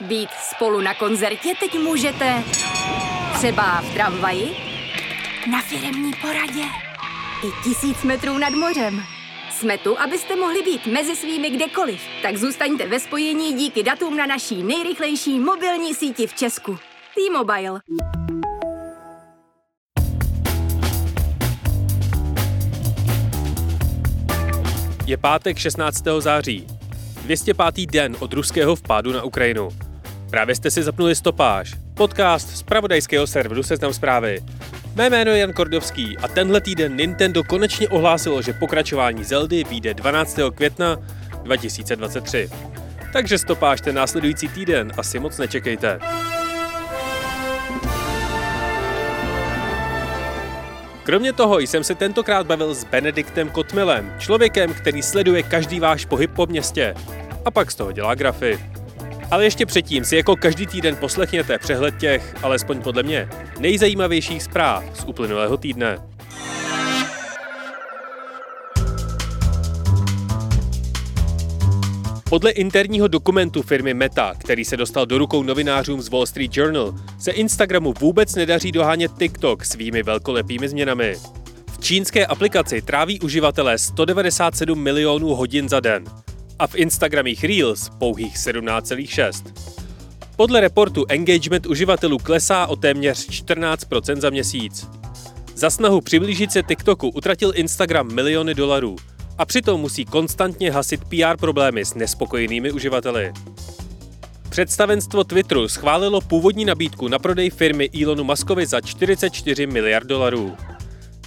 Být spolu na koncertě teď můžete třeba v tramvaji, na firemní poradě i tisíc metrů nad mořem. Jsme tu, abyste mohli být mezi svými kdekoliv. Tak zůstaňte ve spojení díky datům na naší nejrychlejší mobilní síti v Česku. T-Mobile. Je pátek 16. září. 205. den od ruského vpádu na Ukrajinu. Právě jste si zapnuli stopáž. Podcast z pravodajského serveru Seznam zprávy. Mé jméno je Jan Kordovský a tenhle týden Nintendo konečně ohlásilo, že pokračování Zeldy vyjde 12. května 2023. Takže stopáž ten následující týden asi moc nečekejte. Kromě toho jsem se tentokrát bavil s Benediktem Kotmilem, člověkem, který sleduje každý váš pohyb po městě. A pak z toho dělá grafy. Ale ještě předtím si jako každý týden poslechněte přehled těch, alespoň podle mě, nejzajímavějších zpráv z uplynulého týdne. Podle interního dokumentu firmy Meta, který se dostal do rukou novinářům z Wall Street Journal, se Instagramu vůbec nedaří dohánět TikTok svými velkolepými změnami. V čínské aplikaci tráví uživatelé 197 milionů hodin za den a v Instagramích Reels pouhých 17,6. Podle reportu engagement uživatelů klesá o téměř 14% za měsíc. Za snahu přiblížit se TikToku utratil Instagram miliony dolarů – a přitom musí konstantně hasit PR problémy s nespokojenými uživateli. Představenstvo Twitteru schválilo původní nabídku na prodej firmy Elonu Muskovi za 44 miliard dolarů.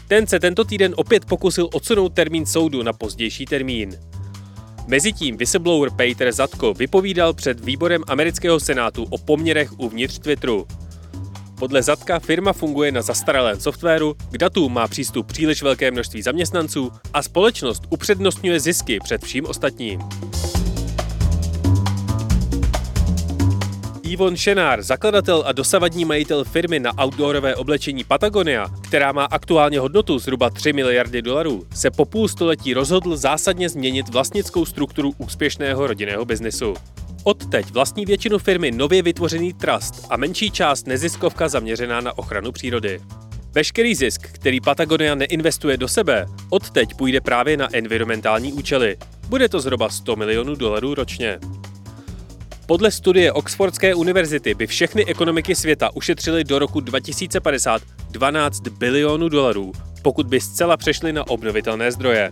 Ten se tento týden opět pokusil odsunout termín soudu na pozdější termín. Mezitím whistleblower Peter Zatko vypovídal před výborem amerického senátu o poměrech uvnitř Twitteru – podle Zatka firma funguje na zastaralém softwaru, k datům má přístup příliš velké množství zaměstnanců a společnost upřednostňuje zisky před vším ostatním. Yvon Šenár, zakladatel a dosavadní majitel firmy na outdoorové oblečení Patagonia, která má aktuálně hodnotu zhruba 3 miliardy dolarů, se po půl století rozhodl zásadně změnit vlastnickou strukturu úspěšného rodinného biznesu. Odteď vlastní většinu firmy nově vytvořený trust a menší část neziskovka zaměřená na ochranu přírody. Veškerý zisk, který Patagonia neinvestuje do sebe, odteď půjde právě na environmentální účely. Bude to zhruba 100 milionů dolarů ročně. Podle studie Oxfordské univerzity by všechny ekonomiky světa ušetřily do roku 2050 12 bilionů dolarů, pokud by zcela přešly na obnovitelné zdroje.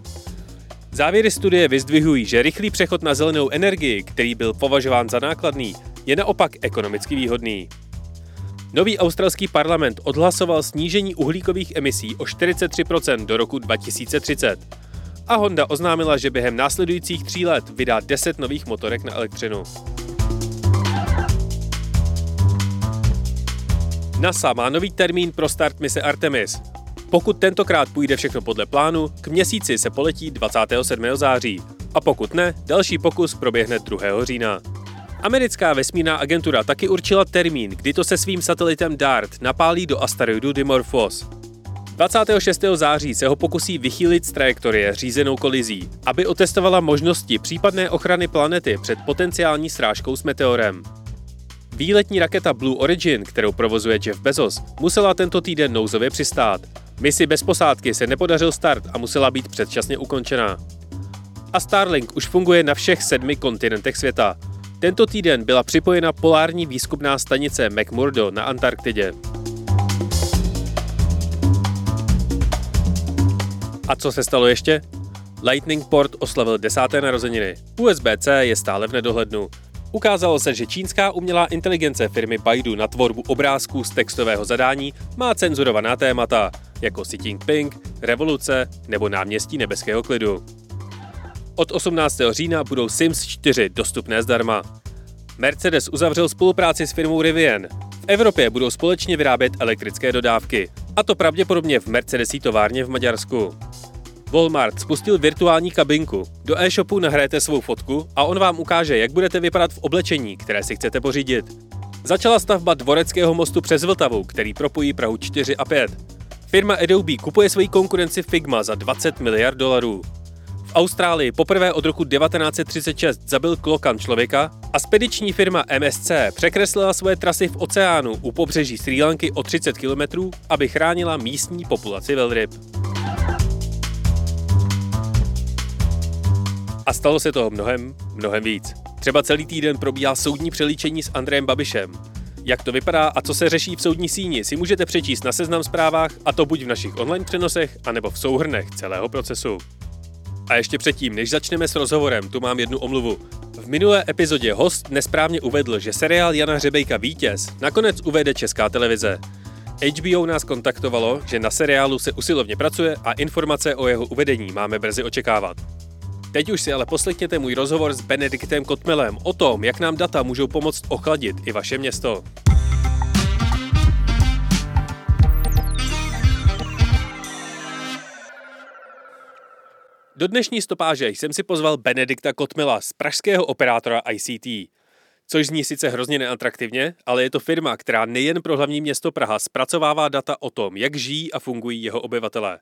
Závěry studie vyzdvihují, že rychlý přechod na zelenou energii, který byl považován za nákladný, je naopak ekonomicky výhodný. Nový australský parlament odhlasoval snížení uhlíkových emisí o 43% do roku 2030. A Honda oznámila, že během následujících tří let vydá 10 nových motorek na elektřinu. NASA má nový termín pro start mise Artemis. Pokud tentokrát půjde všechno podle plánu, k měsíci se poletí 27. září. A pokud ne, další pokus proběhne 2. října. Americká vesmírná agentura taky určila termín, kdy to se svým satelitem DART napálí do asteroidu Dimorphos. 26. září se ho pokusí vychýlit z trajektorie řízenou kolizí, aby otestovala možnosti případné ochrany planety před potenciální srážkou s meteorem. Výletní raketa Blue Origin, kterou provozuje Jeff Bezos, musela tento týden nouzově přistát. Misi bez posádky se nepodařil start a musela být předčasně ukončená. A Starlink už funguje na všech sedmi kontinentech světa. Tento týden byla připojena polární výzkumná stanice McMurdo na Antarktidě. A co se stalo ještě? Lightning Port oslavil desáté narozeniny. USB-C je stále v nedohlednu. Ukázalo se, že čínská umělá inteligence firmy Baidu na tvorbu obrázků z textového zadání má cenzurovaná témata, jako Xi Jinping, revoluce nebo náměstí nebeského klidu. Od 18. října budou Sims 4 dostupné zdarma. Mercedes uzavřel spolupráci s firmou Rivian. V Evropě budou společně vyrábět elektrické dodávky, a to pravděpodobně v Mercedesí továrně v Maďarsku. Walmart spustil virtuální kabinku. Do e-shopu nahrajete svou fotku a on vám ukáže, jak budete vypadat v oblečení, které si chcete pořídit. Začala stavba dvoreckého mostu přes Vltavu, který propojí Prahu 4 a 5. Firma Adobe kupuje svoji konkurenci Figma za 20 miliard dolarů. V Austrálii poprvé od roku 1936 zabil klokan člověka a spediční firma MSC překreslila své trasy v oceánu u pobřeží Sri Lanky o 30 km, aby chránila místní populaci velryb. A stalo se toho mnohem, mnohem víc. Třeba celý týden probíhá soudní přelíčení s Andrejem Babišem. Jak to vypadá a co se řeší v soudní síni, si můžete přečíst na seznam zprávách, a to buď v našich online přenosech, anebo v souhrnech celého procesu. A ještě předtím, než začneme s rozhovorem, tu mám jednu omluvu. V minulé epizodě host nesprávně uvedl, že seriál Jana Hřebejka Vítěz nakonec uvede Česká televize. HBO nás kontaktovalo, že na seriálu se usilovně pracuje a informace o jeho uvedení máme brzy očekávat. Teď už si ale poslechněte můj rozhovor s Benediktem Kotmelem o tom, jak nám data můžou pomoct ochladit i vaše město. Do dnešní stopáže jsem si pozval Benedikta Kotmela z pražského operátora ICT. Což zní sice hrozně neatraktivně, ale je to firma, která nejen pro hlavní město Praha zpracovává data o tom, jak žijí a fungují jeho obyvatelé.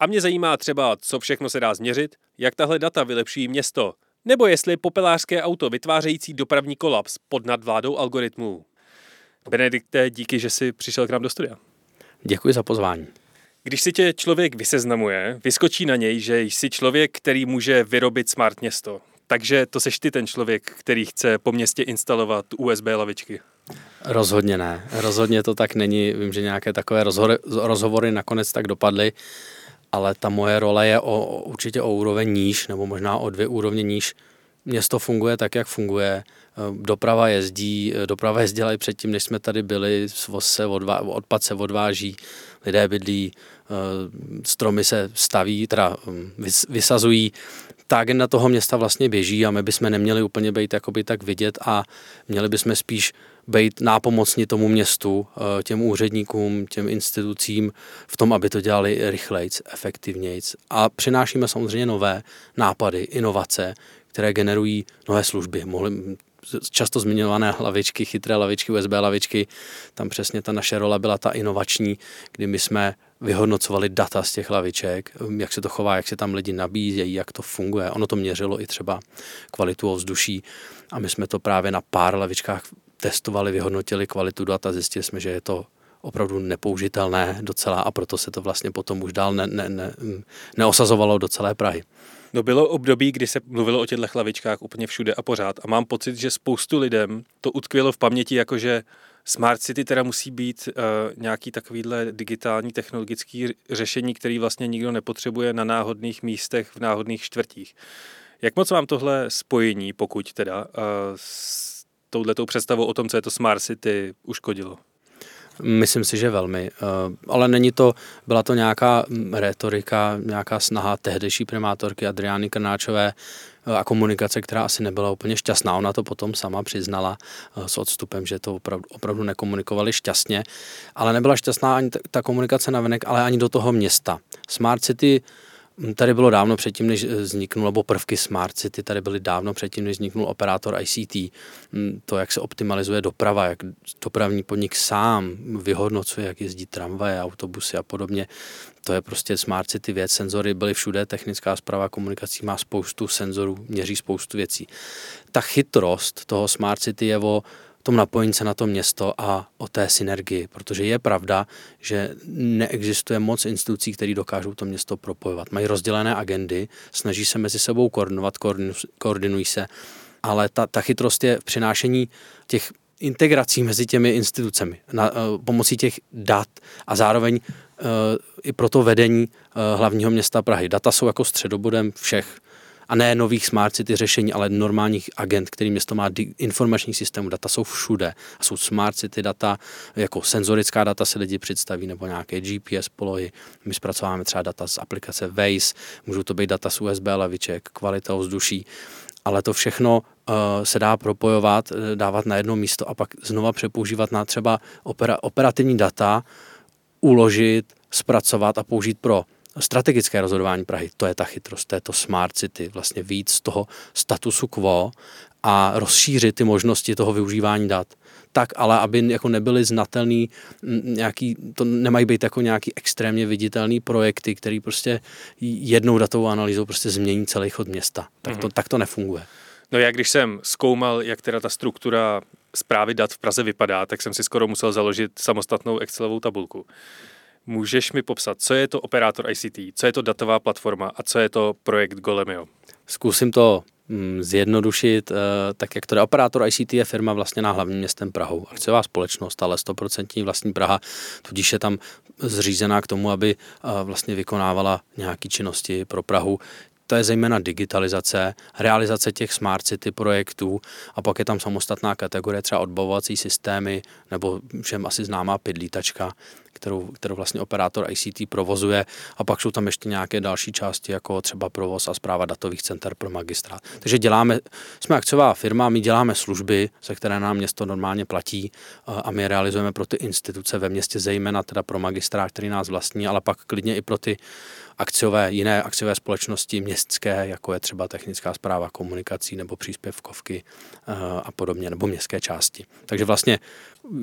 A mě zajímá třeba, co všechno se dá změřit, jak tahle data vylepší město, nebo jestli popelářské auto vytvářející dopravní kolaps pod nadvládou algoritmů. Benedikte, díky, že jsi přišel k nám do studia. Děkuji za pozvání. Když si tě člověk vyseznamuje, vyskočí na něj, že jsi člověk, který může vyrobit smart město. Takže to seš ty ten člověk, který chce po městě instalovat USB lavičky. Rozhodně ne. Rozhodně to tak není. Vím, že nějaké takové rozhovory, rozhovory nakonec tak dopadly, ale ta moje role je o, určitě o úroveň níž, nebo možná o dvě úrovně níž. Město funguje tak, jak funguje. Doprava jezdí, doprava jezdila i předtím, než jsme tady byli, se odvá, odpad se odváží, lidé bydlí, eh, stromy se staví, teda hm, vysazují. Ta agenda toho města vlastně běží a my bychom neměli úplně být jakoby tak vidět a měli bychom spíš být nápomocni tomu městu, eh, těm úředníkům, těm institucím v tom, aby to dělali rychlejc, efektivnějc. A přinášíme samozřejmě nové nápady, inovace, které generují nové služby. Mohli, často zmiňované lavičky, chytré lavičky, USB lavičky, tam přesně ta naše rola byla ta inovační, kdy my jsme vyhodnocovali data z těch laviček, jak se to chová, jak se tam lidi nabízejí, jak to funguje. Ono to měřilo i třeba kvalitu ovzduší a my jsme to právě na pár lavičkách testovali, vyhodnotili kvalitu dat a zjistili jsme, že je to opravdu nepoužitelné docela a proto se to vlastně potom už dál ne, ne, ne, neosazovalo do celé Prahy. No bylo období, kdy se mluvilo o těchto hlavičkách úplně všude a pořád a mám pocit, že spoustu lidem to utkvělo v paměti, jakože Smart City teda musí být uh, nějaký takovýhle digitální technologický řešení, který vlastně nikdo nepotřebuje na náhodných místech v náhodných čtvrtích. Jak moc vám tohle spojení, pokud teda uh, touhletou představou o tom, co je to Smart City, uškodilo? Myslím si, že velmi. Eh, ale není to, byla to nějaká mm, retorika, nějaká snaha tehdejší primátorky Adriány Krnáčové eh, a komunikace, která asi nebyla úplně šťastná. Ona to potom sama přiznala eh, s odstupem, že to opravdu, opravdu nekomunikovali šťastně, ale nebyla šťastná ani ta komunikace navenek, ale ani do toho města. Smart City Tady bylo dávno předtím, než vzniknul, nebo prvky Smart City, tady byly dávno předtím, než vzniknul operátor ICT. Mm, to, jak se optimalizuje doprava, jak dopravní podnik sám vyhodnocuje, jak jezdí tramvaje, autobusy a podobně. To je prostě Smart City věc. Senzory byly všude, technická zpráva komunikací má spoustu senzorů, měří spoustu věcí. Ta chytrost toho Smart City je o tom napojení se na to město a o té synergii, protože je pravda, že neexistuje moc institucí, které dokážou to město propojovat. Mají rozdělené agendy, snaží se mezi sebou koordinovat, koordinují se, ale ta, ta chytrost je v přinášení těch integrací mezi těmi institucemi na, uh, pomocí těch dat a zároveň uh, i pro to vedení uh, hlavního města Prahy. Data jsou jako středobodem všech a ne nových smart city řešení, ale normálních agent, který město má informační systém, data jsou všude. A jsou smart city data, jako senzorická data se lidi představí, nebo nějaké GPS polohy. My zpracováme třeba data z aplikace Waze, můžou to být data z USB laviček, kvalita vzduší, ale to všechno uh, se dá propojovat, eh, dávat na jedno místo a pak znova přepoužívat na třeba opera, operativní data, uložit, zpracovat a použít pro strategické rozhodování Prahy. To je ta chytrost, to je to smart city, vlastně víc z toho statusu quo a rozšířit ty možnosti toho využívání dat tak ale aby jako nebyly znatelný nějaký, to nemají být jako nějaký extrémně viditelný projekty, který prostě jednou datovou analýzou prostě změní celý chod města. Tak to, mm-hmm. tak to nefunguje. No já když jsem zkoumal, jak teda ta struktura zprávy dat v Praze vypadá, tak jsem si skoro musel založit samostatnou Excelovou tabulku. Můžeš mi popsat, co je to operátor ICT, co je to datová platforma a co je to projekt Golemio? Zkusím to mm, zjednodušit, eh, tak jak to jde. Operátor ICT je firma vlastně na hlavním městem Prahou. Akciová společnost, ale 100% vlastní Praha, tudíž je tam zřízená k tomu, aby eh, vlastně vykonávala nějaké činnosti pro Prahu to je zejména digitalizace, realizace těch smart city projektů a pak je tam samostatná kategorie třeba odbavovací systémy nebo všem asi známá pidlítačka, kterou, kterou vlastně operátor ICT provozuje a pak jsou tam ještě nějaké další části, jako třeba provoz a zpráva datových center pro magistrát. Takže děláme, jsme akciová firma, my děláme služby, ze které nám město normálně platí a my je realizujeme pro ty instituce ve městě, zejména teda pro magistrát, který nás vlastní, ale pak klidně i pro ty akciové, jiné akciové společnosti městské, jako je třeba technická zpráva komunikací nebo příspěvkovky a podobně, nebo městské části. Takže vlastně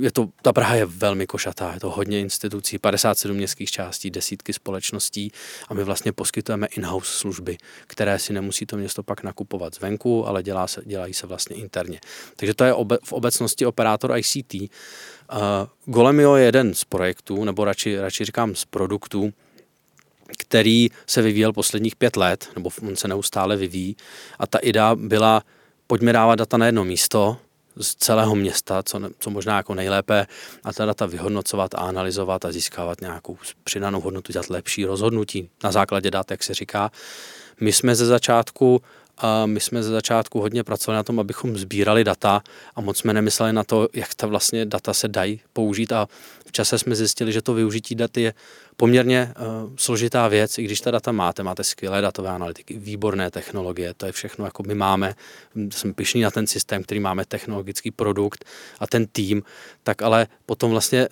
je to, ta Praha je velmi košatá, je to hodně institucí, 57 městských částí, desítky společností a my vlastně poskytujeme in-house služby, které si nemusí to město pak nakupovat zvenku, ale dělá se, dělají se vlastně interně. Takže to je obe, v obecnosti operátor ICT. Uh, eh, Golemio je jeden z projektů, nebo radši, radši říkám z produktů, který se vyvíjel posledních pět let, nebo on se neustále vyvíjí. A ta idea byla, pojďme dávat data na jedno místo z celého města, co, co možná jako nejlépe, a ta data vyhodnocovat a analyzovat a získávat nějakou přidanou hodnotu, dělat lepší rozhodnutí na základě dat, jak se říká. My jsme ze začátku a my jsme ze začátku hodně pracovali na tom, abychom sbírali data a moc jsme nemysleli na to, jak ta vlastně data se dají použít a v čase jsme zjistili, že to využití dat je poměrně uh, složitá věc, i když ta data máte, máte skvělé datové analytiky, výborné technologie, to je všechno, jako my máme, jsem pišný na ten systém, který máme, technologický produkt a ten tým, tak ale potom vlastně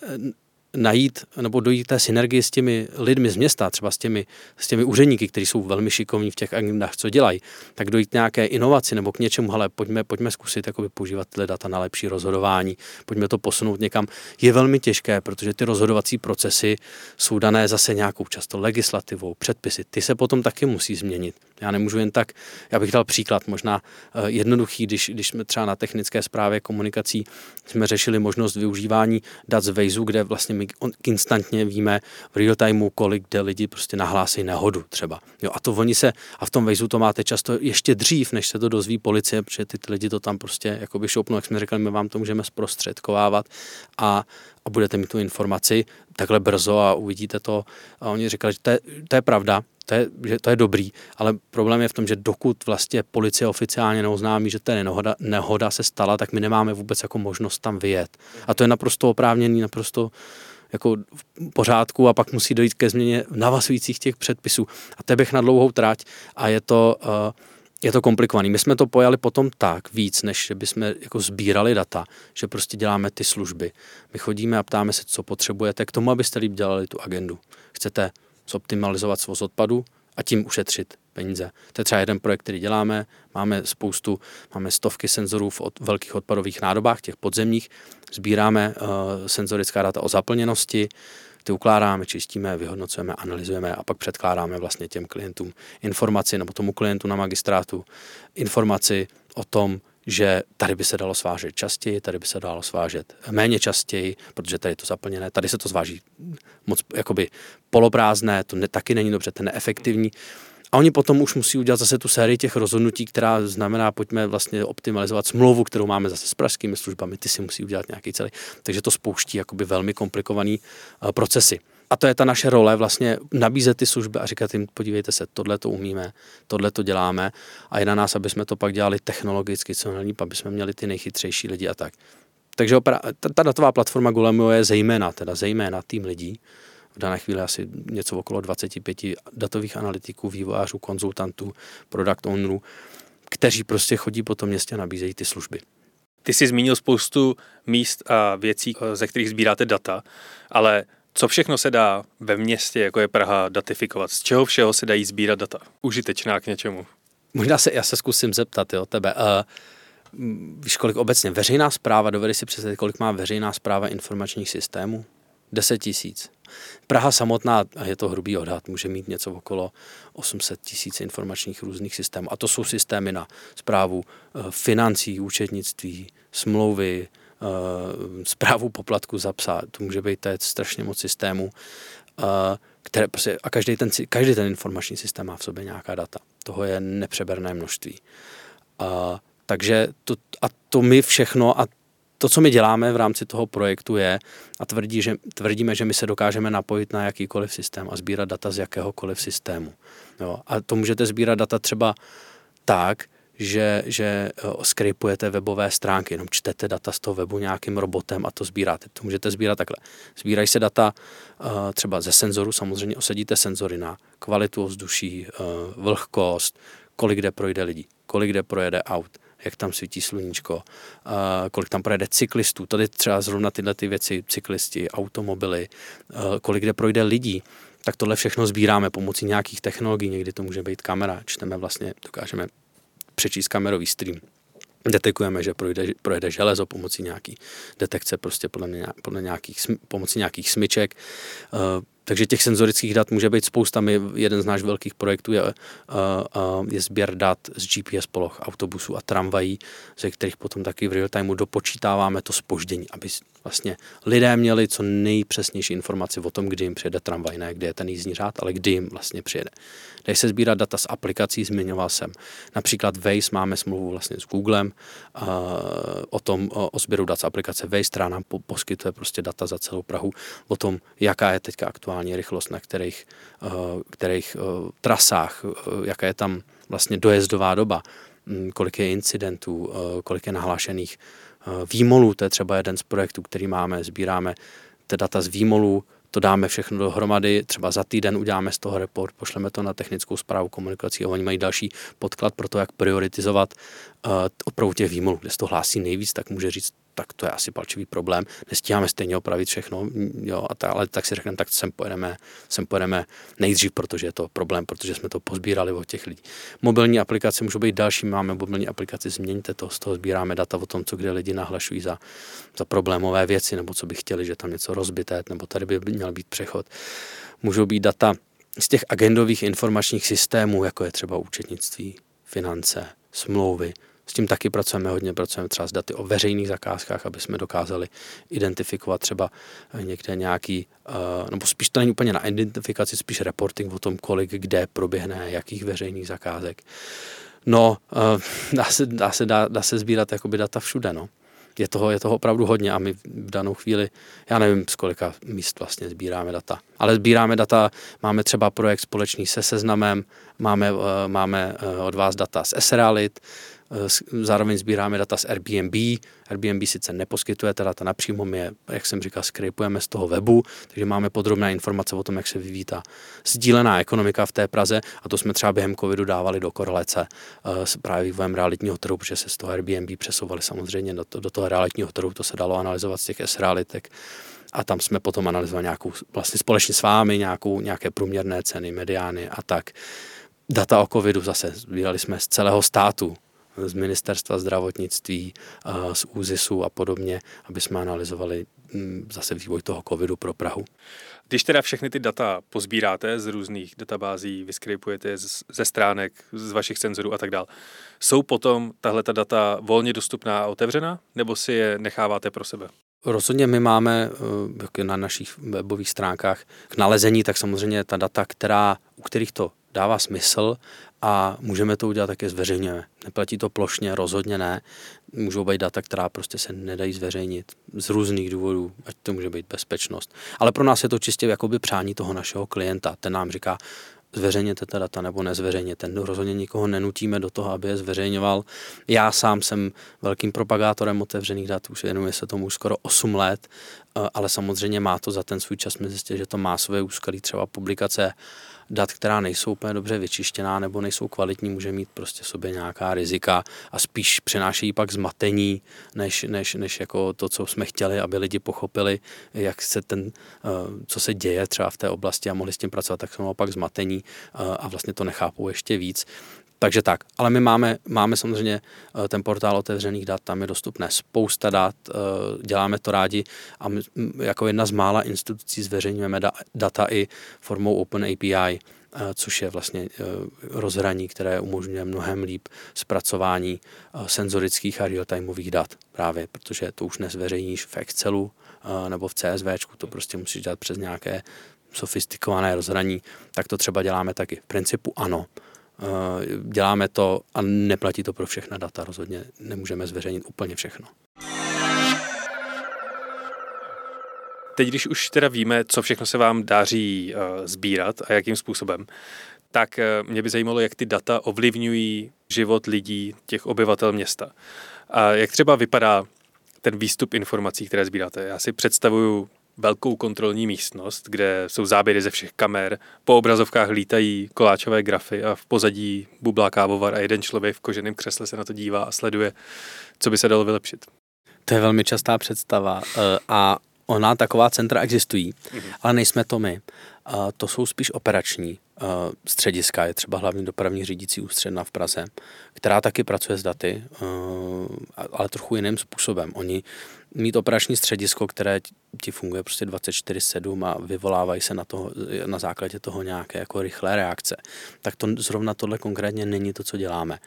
najít nebo dojít té synergii s těmi lidmi z města, třeba s těmi, s těmi úředníky, kteří jsou velmi šikovní v těch agendách, co dělají, tak dojít nějaké inovaci nebo k něčemu, ale pojďme, pojďme zkusit jakoby používat tyhle data na lepší rozhodování, pojďme to posunout někam, je velmi těžké, protože ty rozhodovací procesy jsou dané zase nějakou často legislativou, předpisy, ty se potom taky musí změnit. Já nemůžu jen tak, já bych dal příklad, možná eh, jednoduchý, když, když jsme třeba na technické zprávě komunikací jsme řešili možnost využívání dat z Waze, kde vlastně my instantně víme v real timeu, kolik kde lidi prostě nahlásí nehodu třeba. Jo, a to oni se, a v tom Waze to máte často ještě dřív, než se to dozví policie, protože ty lidi to tam prostě jakoby šoupnou, jak jsme říkali, my vám to můžeme zprostředkovávat. A a budete mít tu informaci takhle brzo a uvidíte to. A oni říkali, že to je, to je pravda, to je, že to je dobrý, ale problém je v tom, že dokud vlastně policie oficiálně neoznámí, že ta nehoda, nehoda se stala, tak my nemáme vůbec jako možnost tam vyjet. A to je naprosto oprávněný, naprosto jako v pořádku a pak musí dojít ke změně navazujících těch předpisů. A to bych na dlouhou trať a je to, uh, je to komplikovaný. My jsme to pojali potom tak víc, než bychom jako sbírali data, že prostě děláme ty služby. My chodíme a ptáme se, co potřebujete k tomu, abyste líp dělali tu agendu. Chcete zoptimalizovat svoz odpadu a tím ušetřit peníze. To je třeba jeden projekt, který děláme. Máme spoustu, máme stovky senzorů v od, velkých odpadových nádobách, těch podzemních. Sbíráme uh, senzorická data o zaplněnosti, ty ukládáme, čistíme, vyhodnocujeme, analyzujeme a pak předkládáme vlastně těm klientům informaci nebo tomu klientu na magistrátu informaci o tom, že tady by se dalo svážet častěji, tady by se dalo svážet méně častěji, protože tady je to zaplněné, tady se to zváží moc jakoby poloprázdné, to ne, taky není dobře, to neefektivní. A oni potom už musí udělat zase tu sérii těch rozhodnutí, která znamená, pojďme vlastně optimalizovat smlouvu, kterou máme zase s pražskými službami, ty si musí udělat nějaký celý. Takže to spouští jakoby velmi komplikovaný uh, procesy. A to je ta naše role, vlastně nabízet ty služby a říkat jim, podívejte se, tohle to umíme, tohle to děláme a je na nás, aby jsme to pak dělali technologicky co nejlíp, aby jsme měli ty nejchytřejší lidi a tak. Takže opera, ta, ta datová platforma Golemio je zejména, teda zejména tým lidí, v dané chvíli asi něco okolo 25 datových analytiků, vývojářů, konzultantů, product ownerů, kteří prostě chodí po tom městě a nabízejí ty služby. Ty jsi zmínil spoustu míst a věcí, ze kterých sbíráte data, ale Co všechno se dá ve městě, jako je Praha, datifikovat? Z čeho všeho se dají sbírat data? Užitečná k něčemu. Možná se, já se zkusím zeptat, jo, tebe. Uh, víš, kolik obecně veřejná zpráva, dovedi si představit, kolik má veřejná zpráva informačních systémů? 10 tisíc. Praha samotná, a je to hrubý odhad, může mít něco okolo 800 tisíc informačních různých systémů. A to jsou systémy na zprávu financí, účetnictví, smlouvy, zprávu poplatku za psa. To může být to je strašně moc systémů, které prostě, a každý ten, každý ten informační systém má v sobě nějaká data. Toho je nepřeberné množství. A, takže to, a to my všechno, a to, co my děláme v rámci toho projektu je, a tvrdí, že, tvrdíme, že my se dokážeme napojit na jakýkoliv systém a sbírat data z jakéhokoliv systému. Jo, a to můžete sbírat data třeba tak, že, že eh, skripujete webové stránky, jenom čtete data z toho webu nějakým robotem a to sbíráte. To můžete sbírat takhle. Sbírají se data uh, třeba ze senzoru, samozřejmě osadíte senzory na kvalitu ovzduší, uh, vlhkost, kolik kde projde lidí, kolik kde projede aut, jak tam svítí sluníčko, kolik tam projede cyklistů. Tady třeba zrovna tyhle ty věci, cyklisti, automobily, kolik kde projde lidí, tak tohle všechno sbíráme pomocí nějakých technologií, někdy to může být kamera, čteme vlastně, dokážeme přečíst kamerový stream. Detekujeme, že projde, projede železo pomocí nějaký detekce, prostě podle, mě, podle nějakých, pomocí nějakých smyček. Takže těch senzorických dat může být spousta. My, jeden z náš velkých projektů je, uh, uh, je sběr dat z GPS poloh autobusů a tramvají, ze kterých potom taky v real timeu dopočítáváme to spoždění, aby vlastně lidé měli co nejpřesnější informaci o tom, kdy jim přijede tramvaj, ne kdy je ten jízdní řád, ale kdy jim vlastně přijede. Dají se sbírat data z aplikací, zmiňoval jsem. Například Waze máme smlouvu vlastně s Googlem uh, o tom, o, sběru dat z aplikace Waze, která nám po, poskytuje prostě data za celou Prahu o tom, jaká je teďka aktuální rychlost, na kterých, uh, kterých uh, trasách, uh, jaká je tam vlastně dojezdová doba, um, kolik je incidentů, kolik je nahlášených výmolů, to je třeba jeden z projektů, který máme, sbíráme ty data z výmolů, to dáme všechno dohromady, třeba za týden uděláme z toho report, pošleme to na technickou zprávu komunikací a oni mají další podklad pro to, jak prioritizovat uh, opravdu těch výmolů, kde se to hlásí nejvíc, tak může říct, tak to je asi palčivý problém, nestíháme stejně opravit všechno, jo, a ta, ale tak si řekneme, tak sem pojedeme, sem pojedeme nejdřív, protože je to problém, protože jsme to pozbírali od těch lidí. Mobilní aplikace můžou být další, máme mobilní aplikaci, změňte to, z toho sbíráme data o tom, co kde lidi nahlašují za, za problémové věci, nebo co by chtěli, že tam něco rozbité, nebo tady by měl být přechod. Můžou být data z těch agendových informačních systémů, jako je třeba účetnictví, finance, smlouvy, s tím taky pracujeme hodně, pracujeme třeba s daty o veřejných zakázkách, aby jsme dokázali identifikovat třeba někde nějaký, eh, nebo spíš to není úplně na identifikaci, spíš reporting o tom, kolik kde proběhne, jakých veřejných zakázek. No, eh, dá se, dá se, dá, dá se sbírat jakoby data všude, no. Je toho, je toho opravdu hodně a my v danou chvíli, já nevím, z kolika míst vlastně sbíráme data. Ale sbíráme data, máme třeba projekt společný se seznamem, máme, eh, máme od vás data z Esralit, Eh, zároveň sbíráme data z Airbnb. Airbnb sice neposkytuje ta data napřímo, my je, jak jsem říkal, skrypujeme z toho webu, takže máme podrobné informace o tom, jak se vyvíjí ta sdílená ekonomika v té Praze a to jsme třeba během covidu dávali do korelace eh, s právě vývojem realitního trhu, protože se z toho Airbnb přesouvali samozřejmě do, to, do toho realitního trhu, to se dalo analyzovat z těch S-realitek a tam jsme potom analyzovali nějakou, vlastně společně s vámi nějakou, nějaké průměrné ceny, mediány a tak. Data o covidu zase sbírali jsme z celého státu, z ministerstva zdravotnictví, z ÚZISu a podobně, aby jsme analyzovali mm, zase vývoj toho covidu pro Prahu. Když teda všechny ty data pozbíráte z různých databází, vyskripujete ze stránek, z vašich senzorů a tak dále, jsou potom tahle ta data volně dostupná a otevřená, nebo si je necháváte pro sebe? Rozhodně my máme eh, na našich webových stránkách k nalezení, tak samozřejmě ta data, která, u kterých to dává smysl a můžeme to udělat také zveřejňujeme. Neplatí to plošně, rozhodně ne. Můžou být data, která prostě se nedají zveřejnit z různých důvodů, ať to může být bezpečnost. Ale pro nás je to čistě jakoby přání toho našeho klienta. Ten nám říká, zveřejněte ta data nebo nezveřejněte. No, rozhodně nikoho nenutíme do toho, aby je zveřejňoval. Já sám jsem velkým propagátorem otevřených dat, už věnuji se tomu už skoro 8 let ale samozřejmě má to za ten svůj čas, my zjistili, že to má své úskalí, třeba publikace dat, která nejsou úplně dobře vyčištěná nebo nejsou kvalitní, může mít prostě sobě nějaká rizika a spíš přinášejí pak zmatení, než, než, než jako to, co jsme chtěli, aby lidi pochopili, jak se ten, eh, co se děje třeba v té oblasti a mohli s tím pracovat, tak jsou naopak zmatení eh, a vlastně to nechápou ještě víc. Takže tak, ale my máme, máme samozřejmě eh, ten portál otevřených dat, tam je dostupné spousta dat, děláme to rádi a my, jako jedna z mála institucí zveřejňujeme data i formou Open API, což je vlastně rozhraní, které umožňuje mnohem líp zpracování senzorických a real-timeových dat právě, protože to už nezveřejníš v Excelu nebo v CSV, to prostě musíš dělat přes nějaké sofistikované rozhraní, tak to třeba děláme taky. V principu ano, děláme to a neplatí to pro všechna data, rozhodně nemůžeme zveřejnit úplně všechno. Teď, když už teda víme, co všechno se vám daří uh, sbírat a jakým způsobem, tak uh, mě by zajímalo, jak ty data ovlivňují život lidí, těch obyvatel města. A jak třeba vypadá ten výstup informací, které sbíráte. Já si představuju velkou kontrolní místnost, kde jsou záběry ze všech kamer, po obrazovkách lítají koláčové grafy a v pozadí bublá kávovar a jeden člověk v koženém křesle se na to dívá a sleduje, co by se dalo vylepšit. To je velmi častá představa eh, a ona taková centra existují, mm-hmm. ale nejsme to my. To jsou spíš operační eh, střediska, je třeba hlavní dopravní řídící ústředna v Praze, která taky pracuje s daty, eh, ale trochu jiným způsobem. Oni mít operační středisko, které ti funguje prostě 24-7 a vyvolávají se na, toho, na základě toho nějaké jako rychlé reakce, tak to zrovna tohle konkrétně není to, co děláme.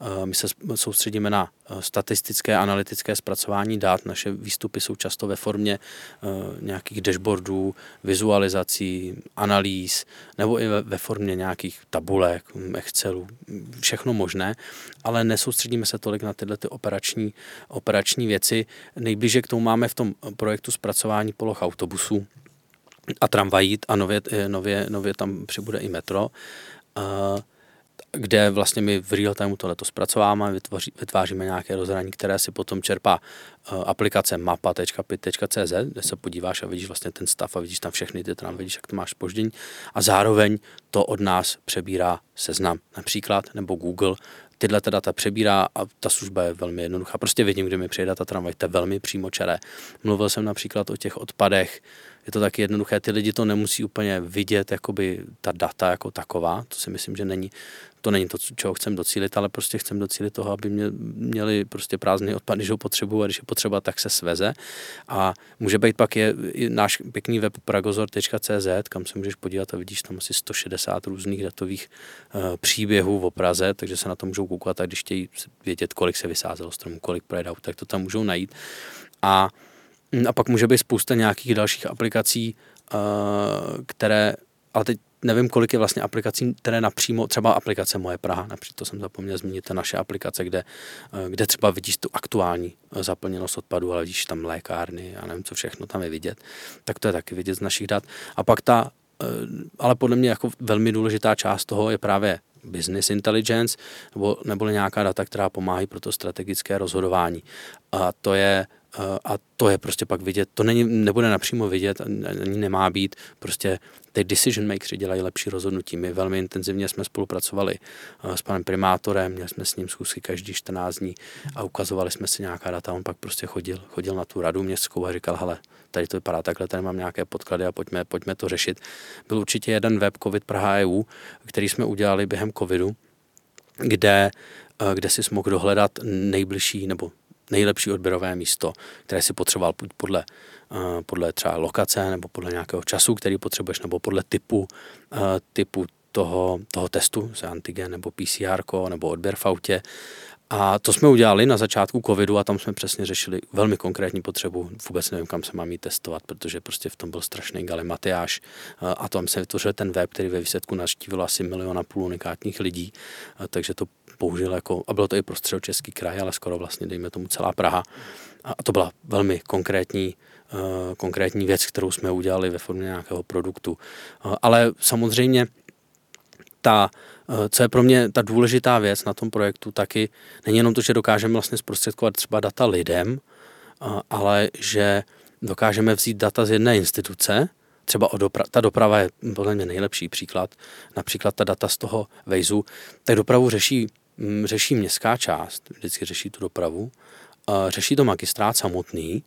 Eh, my se soustředíme na eh, statistické, analytické zpracování dát. Naše výstupy jsou často ve formě eh, nějakých dashboardů, vizualizací, analýz, nebo i ve formě nějakých tabulek, Excelů, všechno možné, ale nesoustředíme se tolik na tyhle ty operační, operační věci. Nejblíže k tomu máme v tom projektu zpracování zpracování poloh autobusů a tramvají a nově, eh, nově, nově tam přibude i metro, kde vlastně my v real timeu tohleto zpracováme, vytvoří, vytváříme nějaké rozhraní, které si potom čerpá eh, aplikace mapa.pit.cz, kde se podíváš a vidíš vlastně ten stav a vidíš tam všechny ty tam vidíš, jak to máš spoždění a zároveň to od nás přebírá seznam například nebo Google tyhle ta data přebírá a ta služba je velmi jednoduchá. Prostě vidím, kde mi přijede ta tramvaj, to je velmi přímočaré. Mluvil jsem například o těch odpadech, je to taky jednoduché, ty lidi to nemusí úplně vidět, jakoby ta data jako taková, to si myslím, že není, to není to, čeho chcem docílit, ale prostě chcem docílit toho, aby mě, měli prostě prázdný odpad, když ho potřebuju a když je potřeba, tak se sveze. A může být pak je náš pěkný web pragozor.cz, kam se můžeš podívat a vidíš tam asi 160 různých datových uh, příběhů o Praze, takže se na to můžou koukat a když chtějí vědět, kolik se vysázelo stromů, kolik projede tak to tam můžou najít. A a pak může být spousta nějakých dalších aplikací, eh, které, ale teď nevím, kolik je vlastně aplikací, které napřímo, třeba aplikace Moje Praha, například to jsem zapomněl zmínit, to naše aplikace, kde, eh, kde třeba vidíš tu aktuální eh, zaplněnost odpadu, ale vidíš tam lékárny a nevím, co všechno tam je vidět, tak to je taky vidět z našich dat. A pak ta, ale podle mě jako velmi důležitá část toho je právě business intelligence nebo, nebo nějaká data, která pomáhají pro to strategické rozhodování. A to je a to je prostě pak vidět, to není, nebude napřímo vidět, ani nemá být, prostě ty decision makers dělají lepší rozhodnutí. My velmi intenzivně jsme spolupracovali eh, s panem primátorem, měli jsme s ním zkusky každý 14 dní a ukazovali jsme si nějaká data. On pak prostě chodil, chodil na tu radu městskou a říkal, hele, tady to vypadá takhle, tady mám nějaké podklady a pojďme, pojďme to řešit. Byl určitě jeden web COVID Praha EU, který jsme udělali během covidu, kde, eh, kde si mohl dohledat nejbližší nebo nejlepší odběrové místo, které si potřeboval podle, eh, podle třeba lokace nebo podle nějakého času, který potřebuješ, nebo podle typu, eh, typu toho, toho testu, se antigen nebo PCR nebo odběr v autě. A to jsme udělali na začátku covidu a tam jsme přesně řešili velmi konkrétní potřebu. Vůbec nevím, kam se mám jít testovat, protože prostě v tom byl strašný galimatiáš. Eh, a tam se vytvořil ten web, který ve výsledku naštívil asi milion a půl unikátních lidí, takže to použil jako, a bylo to i pro středočeský kraj, ale skoro vlastně, dejme tomu, celá Praha. A to byla velmi konkrétní, uh, konkrétní věc, kterou jsme udělali ve formě nějakého produktu. Ale samozřejmě ta, co je pro mě ta důležitá věc na tom projektu, taky není jenom to, že dokážeme vlastně zprostředkovat třeba data lidem, ale že dokážeme vzít data z jedné instituce, třeba o dopra- ta doprava je podle mě nejlepší příklad, například ta data z toho Vejzu, tak dopravu řeší, mm, řeší městská část, vždycky řeší tu dopravu, řeší to magistrát samotný,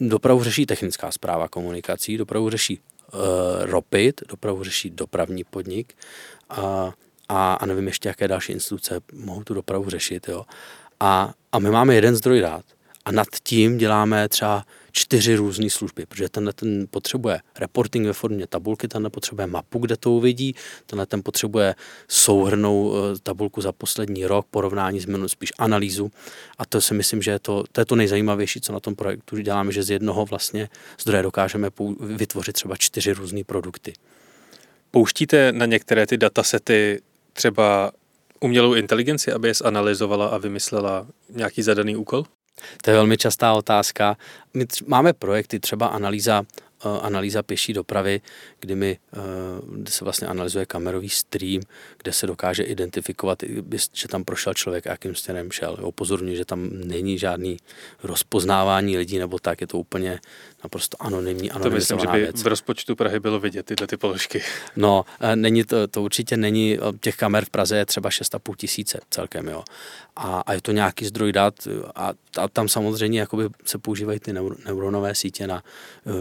dopravu řeší technická zpráva komunikací, dopravu řeší uh, ROPIT, dopravu řeší dopravní podnik. A, a, a nevím ještě, jaké další instituce mohou tu dopravu řešit. Jo. A, a my máme jeden zdroj dát a nad tím děláme třeba čtyři různé služby, protože tenhle ten potřebuje reporting ve formě tabulky, tenhle potřebuje mapu, kde to uvidí, tenhle ten potřebuje souhrnou eh, tabulku za poslední rok, porovnání s minulým, spíš analýzu a to si myslím, že je to, to je to nejzajímavější, co na tom projektu děláme, že z jednoho vlastně zdroje dokážeme vytvořit třeba čtyři různé produkty. Pouštíte na některé ty datasety třeba umělou inteligenci, aby je zanalizovala a vymyslela nějaký zadaný úkol? To je velmi častá otázka. My máme projekty, třeba analýza analýza pěší dopravy, kdy, my, eh, kde se vlastně analyzuje kamerový stream, kde se dokáže identifikovat, že tam prošel člověk, jakým směrem šel. Upozorňuji, že tam není žádný rozpoznávání lidí nebo tak, je to úplně naprosto anonymní, To myslím, že by věc. v rozpočtu Prahy bylo vidět tyhle ty položky. No, eh, není to, to určitě není, těch kamer v Praze je třeba 6,5 tisíce celkem, jo. A, a je to nějaký zdroj dat a, a tam samozřejmě jakoby se používají ty neuronové sítě na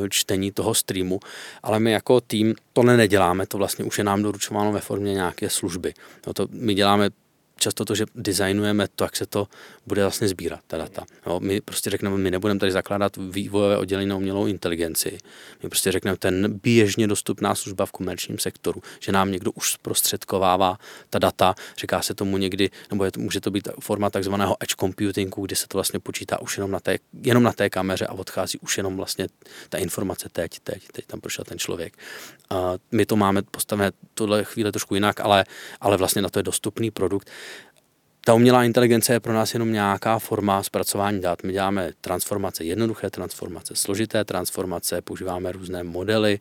čtení toho streamu, ale my jako tým to neděláme, to vlastně už je nám doručováno ve formě nějaké služby. No to my děláme často to, že designujeme to, jak se to bude vlastně sbírat, ta data. Jo, my prostě řekneme, my nebudeme tady zakládat vývojové oddělení na umělou inteligenci. My prostě řekneme, ten běžně dostupná služba v komerčním sektoru, že nám někdo už zprostředkovává ta data, říká se tomu někdy, nebo je může to být forma takzvaného edge computingu, kdy se to vlastně počítá už jenom na té, jenom na té kameře a odchází už jenom vlastně ta informace teď, teď, teď tam prošel ten člověk. A my to máme postavené tohle chvíli trošku jinak, ale, ale vlastně na to je dostupný produkt ta umělá inteligence je pro nás jenom nějaká forma zpracování dat. My děláme transformace, jednoduché transformace, složité transformace, používáme různé modely,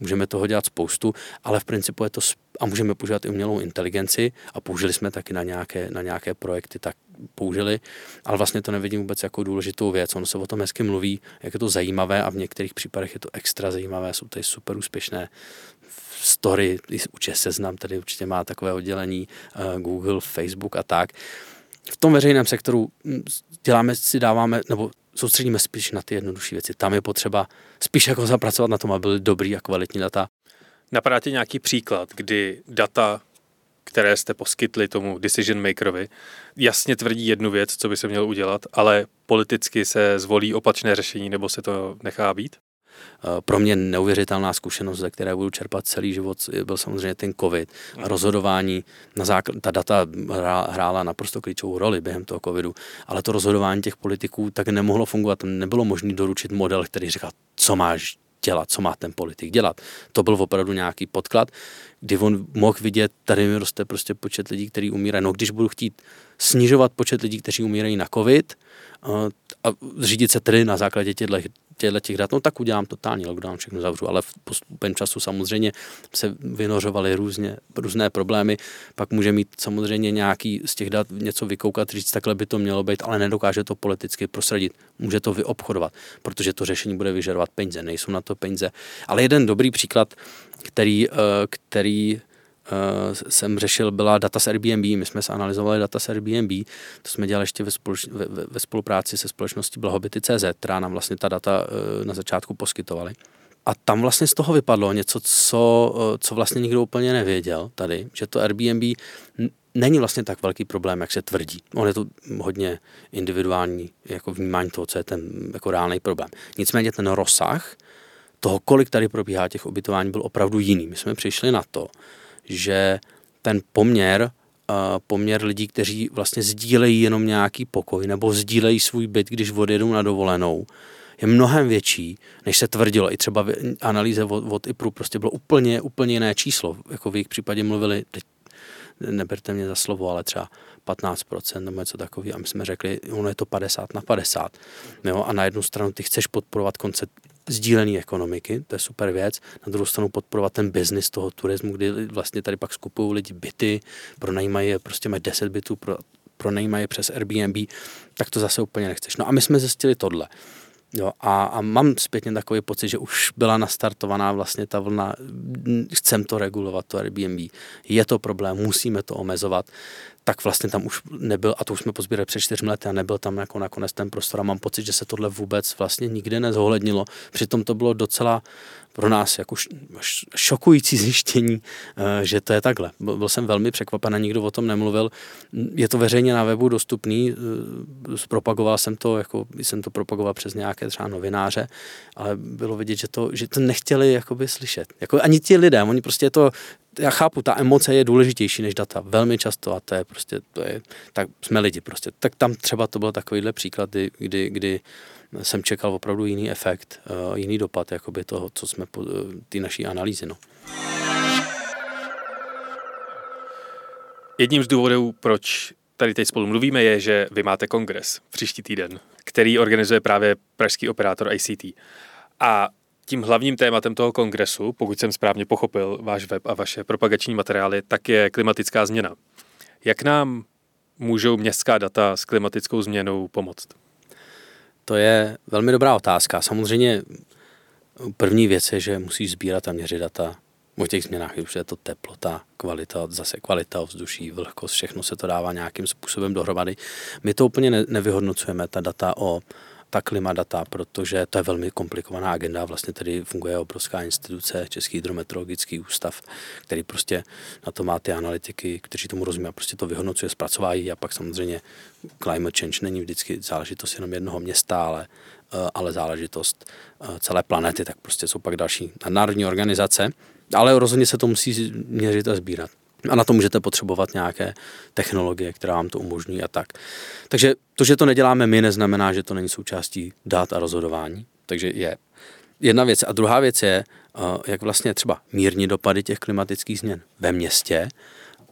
můžeme toho dělat spoustu, ale v principu je to a můžeme používat i umělou inteligenci a použili jsme taky na nějaké, na nějaké projekty, tak použili, ale vlastně to nevidím vůbec jako důležitou věc. Ono se o tom hezky mluví, jak je to zajímavé a v některých případech je to extra zajímavé, jsou tady super úspěšné story, určitě seznam, tady určitě má takové oddělení uh, Google, Facebook a tak. V tom veřejném sektoru hm, děláme si, dáváme, nebo soustředíme spíš na ty jednodušší věci. Tam je potřeba spíš jako zapracovat na tom, aby byly dobrý a kvalitní data. Napadá tě nějaký příklad, kdy data, které jste poskytli tomu decision makerovi, jasně tvrdí jednu věc, co by se mělo udělat, ale politicky se zvolí opačné řešení nebo se to nechá být? Eh, pro mě neuvěřitelná zkušenost, ze které budu čerpat celý život, byl samozřejmě ten covid. A rozhodování, na základ, ta data hrála naprosto klíčovou roli během toho covidu, ale to rozhodování těch politiků tak nemohlo fungovat. Nebylo možné doručit model, který říkal, co máš dělat, co má ten politik dělat. To byl opravdu nějaký podklad, kdy on mohl vidět, tady mi roste prostě počet lidí, kteří umírají. No když budu chtít snižovat počet lidí, kteří umírají na covid eh, a řídit se tedy na základě těchto těchto těch dat, no tak udělám totální lockdown, všechno zavřu, ale v postupem času samozřejmě se vynořovaly různě, různé problémy, pak může mít samozřejmě nějaký z těch dat něco vykoukat, říct, takhle by to mělo být, ale nedokáže to politicky prosadit. Může to vyobchodovat, protože to řešení bude vyžadovat peníze, nejsou na to peníze. Ale jeden dobrý příklad, který, eh, který jsem řešil, byla data z Airbnb. My jsme analyzovali data z Airbnb, to jsme dělali ještě ve, společ, ve, ve spolupráci se společností Blahobyty.cz, která nám vlastně ta data uh, na začátku poskytovali. A tam vlastně z toho vypadlo něco, co, uh, co vlastně nikdo úplně nevěděl tady, že to Airbnb není vlastně tak velký problém, jak se tvrdí. On je to hodně individuální jako vnímání toho, co je ten jako reálný problém. Nicméně ten rozsah toho, kolik tady probíhá těch ubytování, byl opravdu jiný. My jsme přišli na to, že ten poměr poměr lidí, kteří vlastně sdílejí jenom nějaký pokoj nebo sdílejí svůj byt, když odjedou na dovolenou, je mnohem větší, než se tvrdilo. I třeba v analýze od, od IPRu prostě bylo úplně, úplně jiné číslo. Jako v jejich případě mluvili, teď neberte mě za slovo, ale třeba 15% nebo něco takového. A my jsme řekli, ono je to 50 na 50. Jo? A na jednu stranu ty chceš podporovat koncept sdílené ekonomiky, to je super věc. Na druhou stranu podporovat ten biznis toho turismu, kdy vlastně tady pak skupují lidi byty, pronajímají prostě mají 10 bytů, pro, pronajímají přes Airbnb, tak to zase úplně nechceš. No a my jsme zjistili tohle. Jo, a, a mám zpětně takový pocit, že už byla nastartovaná vlastně ta vlna, chcem to regulovat, to Airbnb, je to problém, musíme to omezovat, tak vlastně tam už nebyl, a to už jsme pozbírali před čtyřmi lety a nebyl tam jako nakonec ten prostor. A mám pocit, že se tohle vůbec vlastně nikdy nezohlednilo. Přitom to bylo docela pro nás jako šokující zjištění, eh, že to je takhle. Byl jsem velmi překvapen, nikdo o tom nemluvil. Je to veřejně na webu dostupný, eh, zpropagoval jsem to, jako jsem to propagoval přes nějaké třeba novináře, ale bylo vidět, že to, že to nechtěli jakoby slyšet. Jako ani ti lidé, oni prostě to já chápu, ta emoce je důležitější než data, velmi často a to je prostě, to je, tak jsme lidi prostě. Tak tam třeba to byl takovýhle příklad, kdy, kdy, kdy jsem čekal opravdu jiný efekt, uh, jiný dopad jakoby toho, co jsme, uh, ty naší analýzy. No. Jedním z důvodů, proč tady teď spolu mluvíme, je, že vy máte kongres příští týden, který organizuje právě pražský operátor ICT. A tím hlavním tématem toho kongresu, pokud jsem správně pochopil váš web a vaše propagační materiály, tak je klimatická změna. Jak nám můžou městská data s klimatickou změnou pomoct? To je velmi dobrá otázka. Samozřejmě první věc je, že musíš sbírat a měřit data o těch změnách, už je to teplota, kvalita, zase kvalita ovzduší, vlhkost, všechno se to dává nějakým způsobem dohromady. My to úplně nevyhodnocujeme, ta data o ta klimadata, protože to je velmi komplikovaná agenda. Vlastně tady funguje obrovská instituce, Český hydrometeorologický ústav, který prostě na to má ty analytiky, kteří tomu rozumí a prostě to vyhodnocuje, zpracovají a pak samozřejmě climate change není vždycky záležitost jenom jednoho města, ale, eh, ale záležitost eh, celé planety, tak prostě jsou pak další národní organizace, ale rozhodně se to musí měřit a sbírat. A na to můžete potřebovat nějaké technologie, která vám to umožní a tak. Takže to, že to neděláme my, neznamená, že to není součástí dát a rozhodování. Takže je jedna věc. A druhá věc je, eh, jak vlastně třeba mírní dopady těch klimatických změn ve městě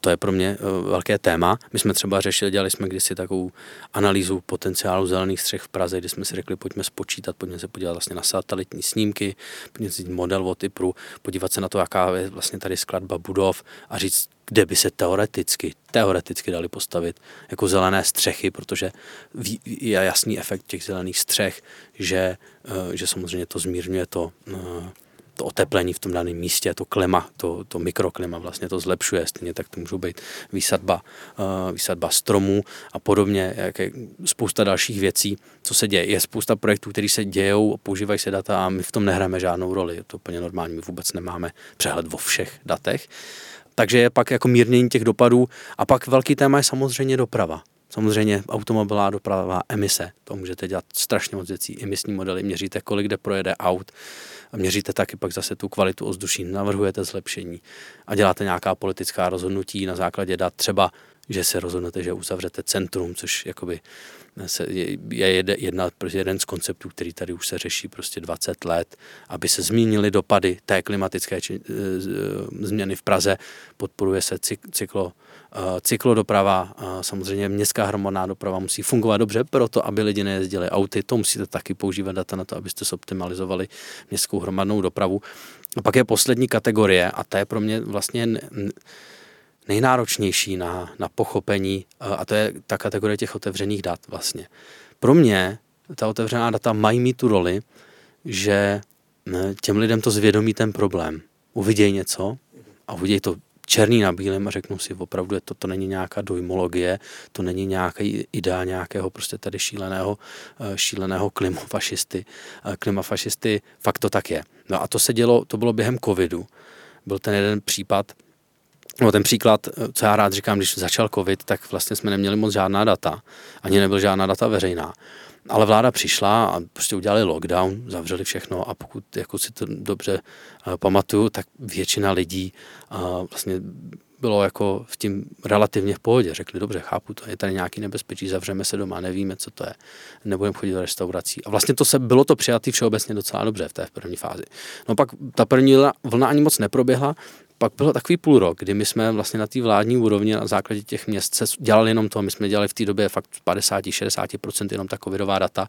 to je pro mě eh, velké téma. My jsme třeba řešili, dělali jsme kdysi takovou analýzu potenciálu zelených střech v Praze, kdy jsme si řekli, pojďme spočítat, pojďme se podívat vlastně na satelitní snímky, pojďme si model od IPRu, podívat se na to, jaká je vlastně tady skladba budov a říct, kde by se teoreticky, teoreticky dali postavit jako zelené střechy, protože je jasný efekt těch zelených střech, že, eh, že samozřejmě to zmírňuje to eh, to oteplení v tom daném místě, to klima, to, to mikroklima vlastně to zlepšuje, stejně tak to můžou být výsadba, uh, výsadba stromů a podobně, jak je spousta dalších věcí, co se děje. Je spousta projektů, které se dějou, používají se data a my v tom nehráme žádnou roli, je to úplně normální, my vůbec nemáme přehled o všech datech. Takže je pak jako mírnění těch dopadů a pak velký téma je samozřejmě doprava. Samozřejmě automobilová doprava, emise, to můžete dělat strašně moc věcí. Emisní modely měříte, kolik kde projede aut, a měříte taky pak zase tu kvalitu ovzduší, navrhujete zlepšení a děláte nějaká politická rozhodnutí na základě dat, třeba že se rozhodnete, že uzavřete centrum, což jakoby je jedna, prostě jeden z konceptů, který tady už se řeší prostě 20 let, aby se zmínily dopady té klimatické či, e, změny v Praze. Podporuje se cyklo, e, cyklodoprava, samozřejmě městská hromadná doprava musí fungovat dobře, proto aby lidi nejezdili auty, to musíte taky používat data na to, abyste zoptimalizovali městskou hromadnou dopravu. A pak je poslední kategorie a ta je pro mě vlastně nejnáročnější na, na pochopení, a to je ta kategorie těch otevřených dat vlastně. Pro mě ta otevřená data mají mít tu roli, že těm lidem to zvědomí ten problém. Uvidějí něco a uvidějí to černý na bílém a řeknou si opravdu, to, to není nějaká dojmologie, to není nějaký idea nějakého prostě tady šíleného, e, šíleného klimafašisty. Klimafašisty fakt to tak je. No a to se dělo, to bylo během covidu. Byl ten jeden případ, No, ten příklad, co já rád říkám, když začal covid, tak vlastně jsme neměli moc žádná data, ani nebyl žádná data veřejná. Ale vláda přišla a prostě udělali lockdown, zavřeli všechno a pokud jako si to dobře uh, pamatuju, tak většina lidí uh, vlastně bylo jako v tím relativně v pohodě. Řekli, dobře, chápu to, je tady nějaký nebezpečí, zavřeme se doma, nevíme, co to je, nebudeme chodit do restaurací. A vlastně to se, bylo to přijatý všeobecně docela dobře v té první fázi. No pak ta první vlna ani moc neproběhla, pak bylo takový půl rok, kdy my jsme vlastně na té vládní úrovni na základě těch měst se dělali jenom to, my jsme dělali v té době fakt 50-60% jenom ta covidová data,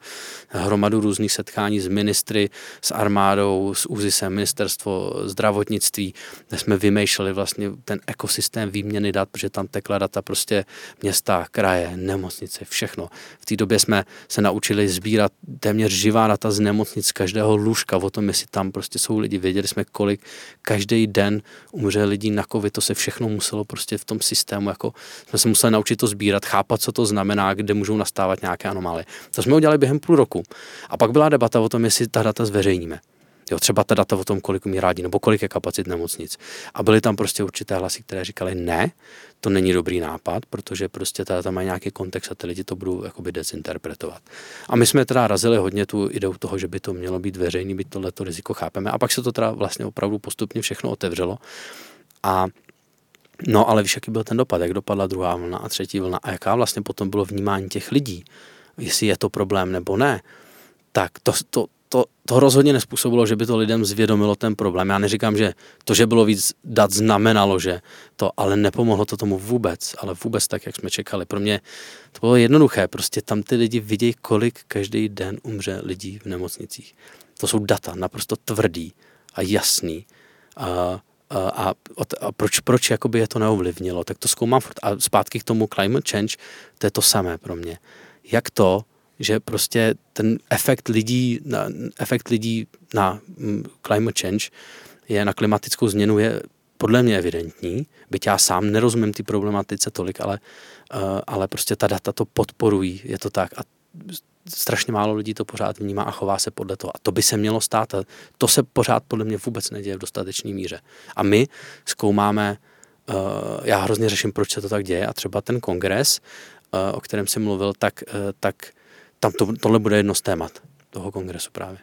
hromadu různých setkání s ministry, s armádou, s úzisem, ministerstvo zdravotnictví, kde jsme vymýšleli vlastně ten ekosystém výměny dat, protože tam tekla data prostě města, kraje, nemocnice, všechno. V té době jsme se naučili sbírat téměř živá data z nemocnic každého lůžka o tom, jestli tam prostě jsou lidi. Věděli jsme, kolik každý den umře lidí na covid, to se všechno muselo prostě v tom systému, jako jsme se museli naučit to sbírat, chápat, co to znamená, kde můžou nastávat nějaké anomálie. To jsme udělali během půl roku. A pak byla debata o tom, jestli ta data zveřejníme. Jo, třeba ta data o tom, kolik umí rádi, nebo kolik je kapacit nemocnic. A byly tam prostě určité hlasy, které říkali, ne, to není dobrý nápad, protože prostě ta data mají nějaký kontext a ty lidi to budou jakoby dezinterpretovat. A my jsme teda razili hodně tu ideu toho, že by to mělo být veřejný, byť tohleto riziko chápeme. A pak se to teda vlastně opravdu postupně všechno otevřelo. A No ale víš, jaký byl ten dopad, jak dopadla druhá vlna a třetí vlna a jaká vlastně potom bylo vnímání těch lidí, jestli je to problém nebo ne, tak to, to, to, rozhodně nespůsobilo, že by to lidem zvědomilo ten problém. Já neříkám, že to, že bylo víc dat, znamenalo, že to, ale nepomohlo to tomu vůbec, ale vůbec tak, jak jsme čekali. Pro mě to bylo jednoduché, prostě tam ty lidi vidějí, kolik každý den umře lidí v nemocnicích. To jsou data naprosto tvrdý a jasný. A, a, a, a proč, proč jakoby je to neovlivnilo, tak to zkoumám furt. A zpátky k tomu climate change, to je to samé pro mě. Jak to, že prostě ten efekt lidí, na, efekt lidí na mm, climate change je na klimatickou změnu je podle mě evidentní, byť já sám nerozumím ty problematice tolik, ale, uh, ale prostě ta data to podporují, je to tak a strašně málo lidí to pořád vnímá a chová se podle toho. A to by se mělo stát a to se pořád podle mě vůbec neděje v dostatečné míře. A my zkoumáme, uh, já hrozně řeším, proč se to tak děje a třeba ten kongres, uh, o kterém jsem mluvil, tak, tak tam to, tohle bude jedno z témat toho kongresu právě.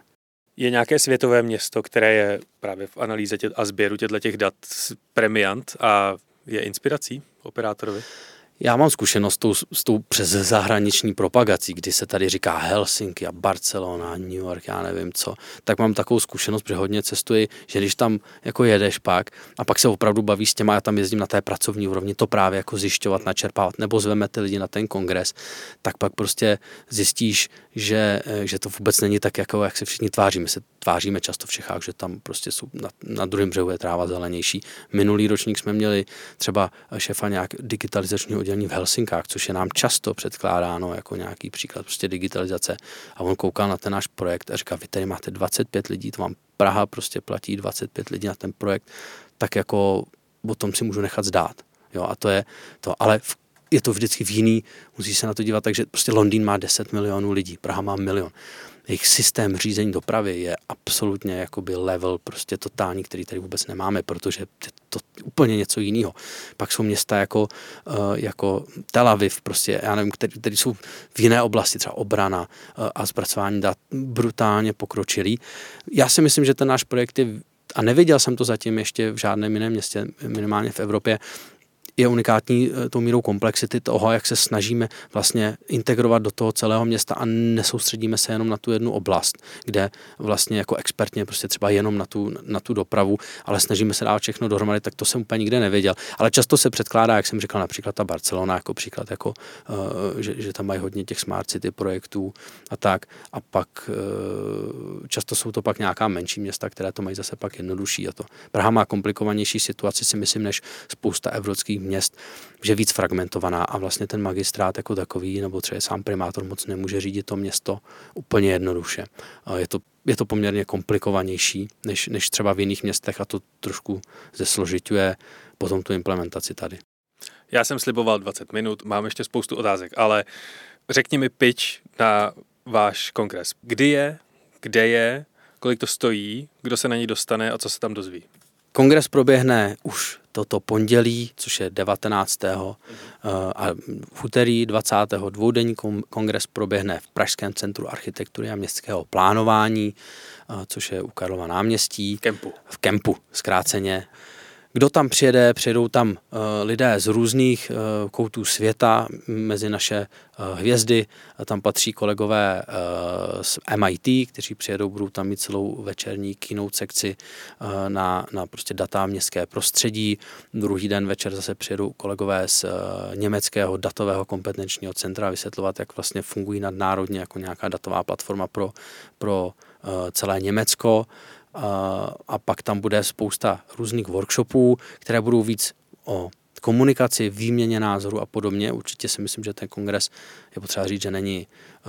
Je nějaké světové město, které je právě v analýze tě, a sběru těchto těch dat premiant a je inspirací operátorovi? Já mám zkušenost s tou, s tou přes zahraniční propagací, kdy se tady říká Helsinki a Barcelona, New York, já nevím co, tak mám takovou zkušenost, že hodně cestuji, že když tam jako jedeš pak a pak se opravdu bavíš s těma, já tam jezdím na té pracovní úrovni, to právě jako zjišťovat, načerpávat, nebo zveme ty lidi na ten kongres, tak pak prostě zjistíš, že, že to vůbec není tak, jako jak se všichni tváří. My se tváříme často v Čechách, že tam prostě jsou na, na druhém břehu je tráva zelenější. Minulý ročník jsme měli třeba šefa nějak digitalizačního oddělení v Helsinkách, což je nám často předkládáno jako nějaký příklad prostě digitalizace. A on koukal na ten náš projekt a říkal, vy tady máte 25 lidí, to vám Praha prostě platí 25 lidí na ten projekt, tak jako o tom si můžu nechat zdát. Jo, a to je to, ale v je to vždycky v jiný, musí se na to dívat, takže prostě Londýn má 10 milionů lidí, Praha má milion. Jejich systém řízení dopravy je absolutně jakoby level prostě totální, který tady vůbec nemáme, protože je to úplně něco jiného. Pak jsou města jako, uh, jako Tel Aviv, prostě, já nevím, který, který jsou v jiné oblasti, třeba obrana uh, a zpracování dat brutálně pokročilý. Já si myslím, že ten náš projekt je a neviděl jsem to zatím ještě v žádném jiném městě, minimálně v Evropě, je unikátní eh, tou mírou komplexity toho, jak se snažíme vlastně integrovat do toho celého města a nesoustředíme se jenom na tu jednu oblast, kde vlastně jako expertně prostě třeba jenom na tu, na tu dopravu, ale snažíme se dát všechno dohromady, tak to jsem úplně nikde nevěděl. Ale často se předkládá, jak jsem říkal, například ta Barcelona jako příklad, jako, uh, že, že tam mají hodně těch smart city projektů a tak. A pak uh, často jsou to pak nějaká menší města, které to mají zase pak jednodušší. A to Praha má komplikovanější situaci, si myslím, než spousta evropských měst, že víc fragmentovaná a vlastně ten magistrát jako takový, nebo třeba sám primátor moc nemůže řídit to město úplně jednoduše. Je to, je to poměrně komplikovanější než, než třeba v jiných městech a to trošku zesložituje potom tu implementaci tady. Já jsem sliboval 20 minut, mám ještě spoustu otázek, ale řekni mi pitch na váš kongres. Kdy je, kde je, kolik to stojí, kdo se na ní dostane a co se tam dozví? Kongres proběhne už toto pondělí, což je 19. Mhm. a v úterý 20. dvoudenní kongres proběhne v Pražském centru architektury a městského plánování, což je u Karlova náměstí. V Kempu. V Kempu, zkráceně kdo tam přijede, přijedou tam uh, lidé z různých uh, koutů světa mezi naše uh, hvězdy. Tam patří kolegové z MIT, kteří přijedou, budou tam mít celou večerní keynote sekci na, na prostě data městské prostředí. Druhý den večer zase přijedou kolegové z německého datového kompetenčního centra vysvětlovat, jak vlastně fungují nadnárodně jako nějaká datová platforma pro, pro celé Německo a pak tam bude spousta různých workshopů, které budou víc o komunikaci, výměně názoru a podobně. Určitě si myslím, že ten kongres je potřeba říct, že není,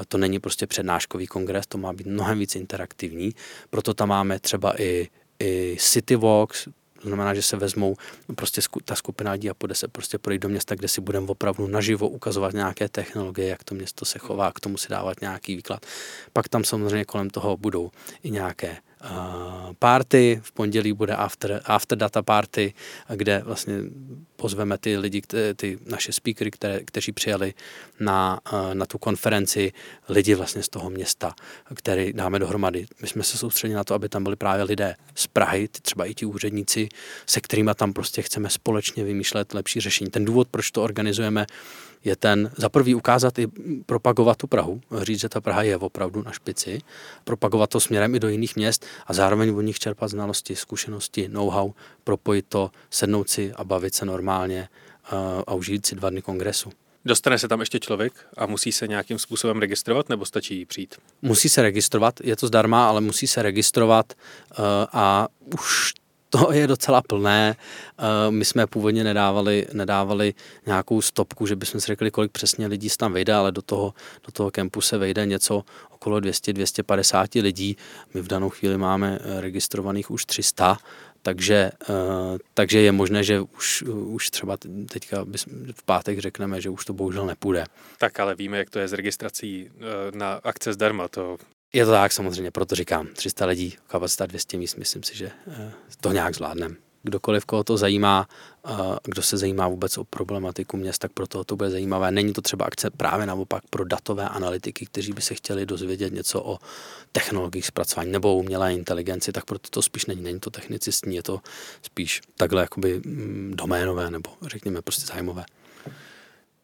to není prostě přednáškový kongres, to má být mnohem víc interaktivní. Proto tam máme třeba i, i City Walks, to znamená, že se vezmou prostě ta skupina lidí a půjde se prostě projít do města, kde si budeme opravdu naživo ukazovat nějaké technologie, jak to město se chová, k tomu si dávat nějaký výklad. Pak tam samozřejmě kolem toho budou i nějaké party, v pondělí bude after, after data party, kde vlastně pozveme ty lidi, ty naše speakery, které, kteří přijeli na, na tu konferenci, lidi vlastně z toho města, který dáme dohromady. My jsme se soustředili na to, aby tam byli právě lidé z Prahy, třeba i ti úředníci, se kterými tam prostě chceme společně vymýšlet lepší řešení. Ten důvod, proč to organizujeme, je ten za prvý ukázat i propagovat tu Prahu, říct, že ta Praha je opravdu na špici, propagovat to směrem i do jiných měst a zároveň od nich čerpat znalosti, zkušenosti, know-how, propojit to, sednout si a bavit se normálně a užít si dva dny kongresu. Dostane se tam ještě člověk a musí se nějakým způsobem registrovat nebo stačí přijít? Musí se registrovat, je to zdarma, ale musí se registrovat a už to je docela plné. Eh, my jsme původně nedávali, nedávali nějakou stopku, že bychom si řekli, kolik přesně lidí se tam vejde, ale do toho, do toho kempu se vejde něco okolo 200-250 lidí. My v danou chvíli máme eh, registrovaných už 300, takže, eh, takže je možné, že už, už třeba teďka v pátek řekneme, že už to bohužel nepůjde. Tak ale víme, jak to je s registrací na akce zdarma. To je to tak samozřejmě, proto říkám, 300 lidí, kapacita 200 míst, myslím si, že eh, to nějak zvládneme. Kdokoliv, koho to zajímá, eh, kdo se zajímá vůbec o problematiku měst, tak pro toho to bude zajímavé. Není to třeba akce právě naopak pro datové analytiky, kteří by se chtěli dozvědět něco o technologiích zpracování nebo umělé inteligenci, tak proto to spíš není. Není to technicistní, je to spíš takhle jakoby mm, doménové nebo řekněme prostě zájmové.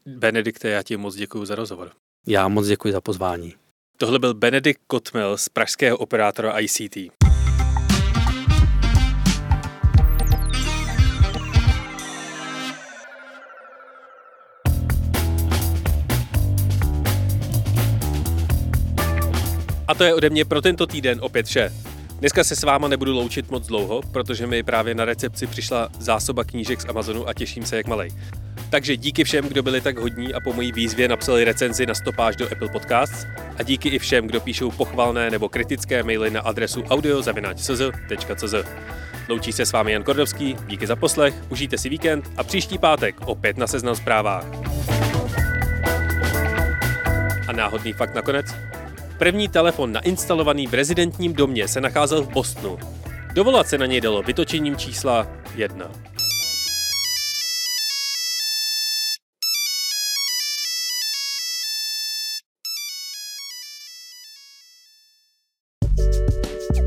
Benedikte, já ti moc děkuji za rozhovor. Já moc děkuji za pozvání. Tohle byl Benedikt Kotmel z pražského operátora ICT. A to je ode mě pro tento týden opět vše. Dneska se s váma nebudu loučit moc dlouho, protože mi právě na recepci přišla zásoba knížek z Amazonu a těším se jak malej. Takže díky všem, kdo byli tak hodní a po mojí výzvě napsali recenzi na stopáž do Apple Podcasts a díky i všem, kdo píšou pochvalné nebo kritické maily na adresu audiozavináč.cz. Loučí se s vámi Jan Kordovský, díky za poslech, užijte si víkend a příští pátek opět na Seznam zprávách. A náhodný fakt nakonec? První telefon nainstalovaný v rezidentním domě se nacházel v Bostonu. Dovolat se na něj dalo vytočením čísla 1.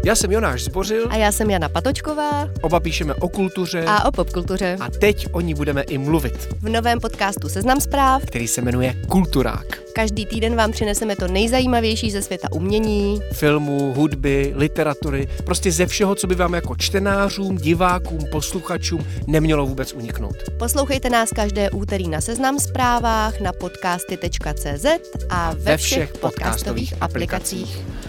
Já jsem Jonáš Zbořil. A já jsem Jana Patočková. Oba píšeme o kultuře. A o popkultuře. A teď o ní budeme i mluvit. V novém podcastu Seznam zpráv, který se jmenuje Kulturák. Každý týden vám přineseme to nejzajímavější ze světa umění, filmu, hudby, literatury, prostě ze všeho, co by vám jako čtenářům, divákům, posluchačům nemělo vůbec uniknout. Poslouchejte nás každé úterý na Seznam zprávách, na podcasty.cz a ve, ve všech, všech podcastových aplikacích. aplikacích.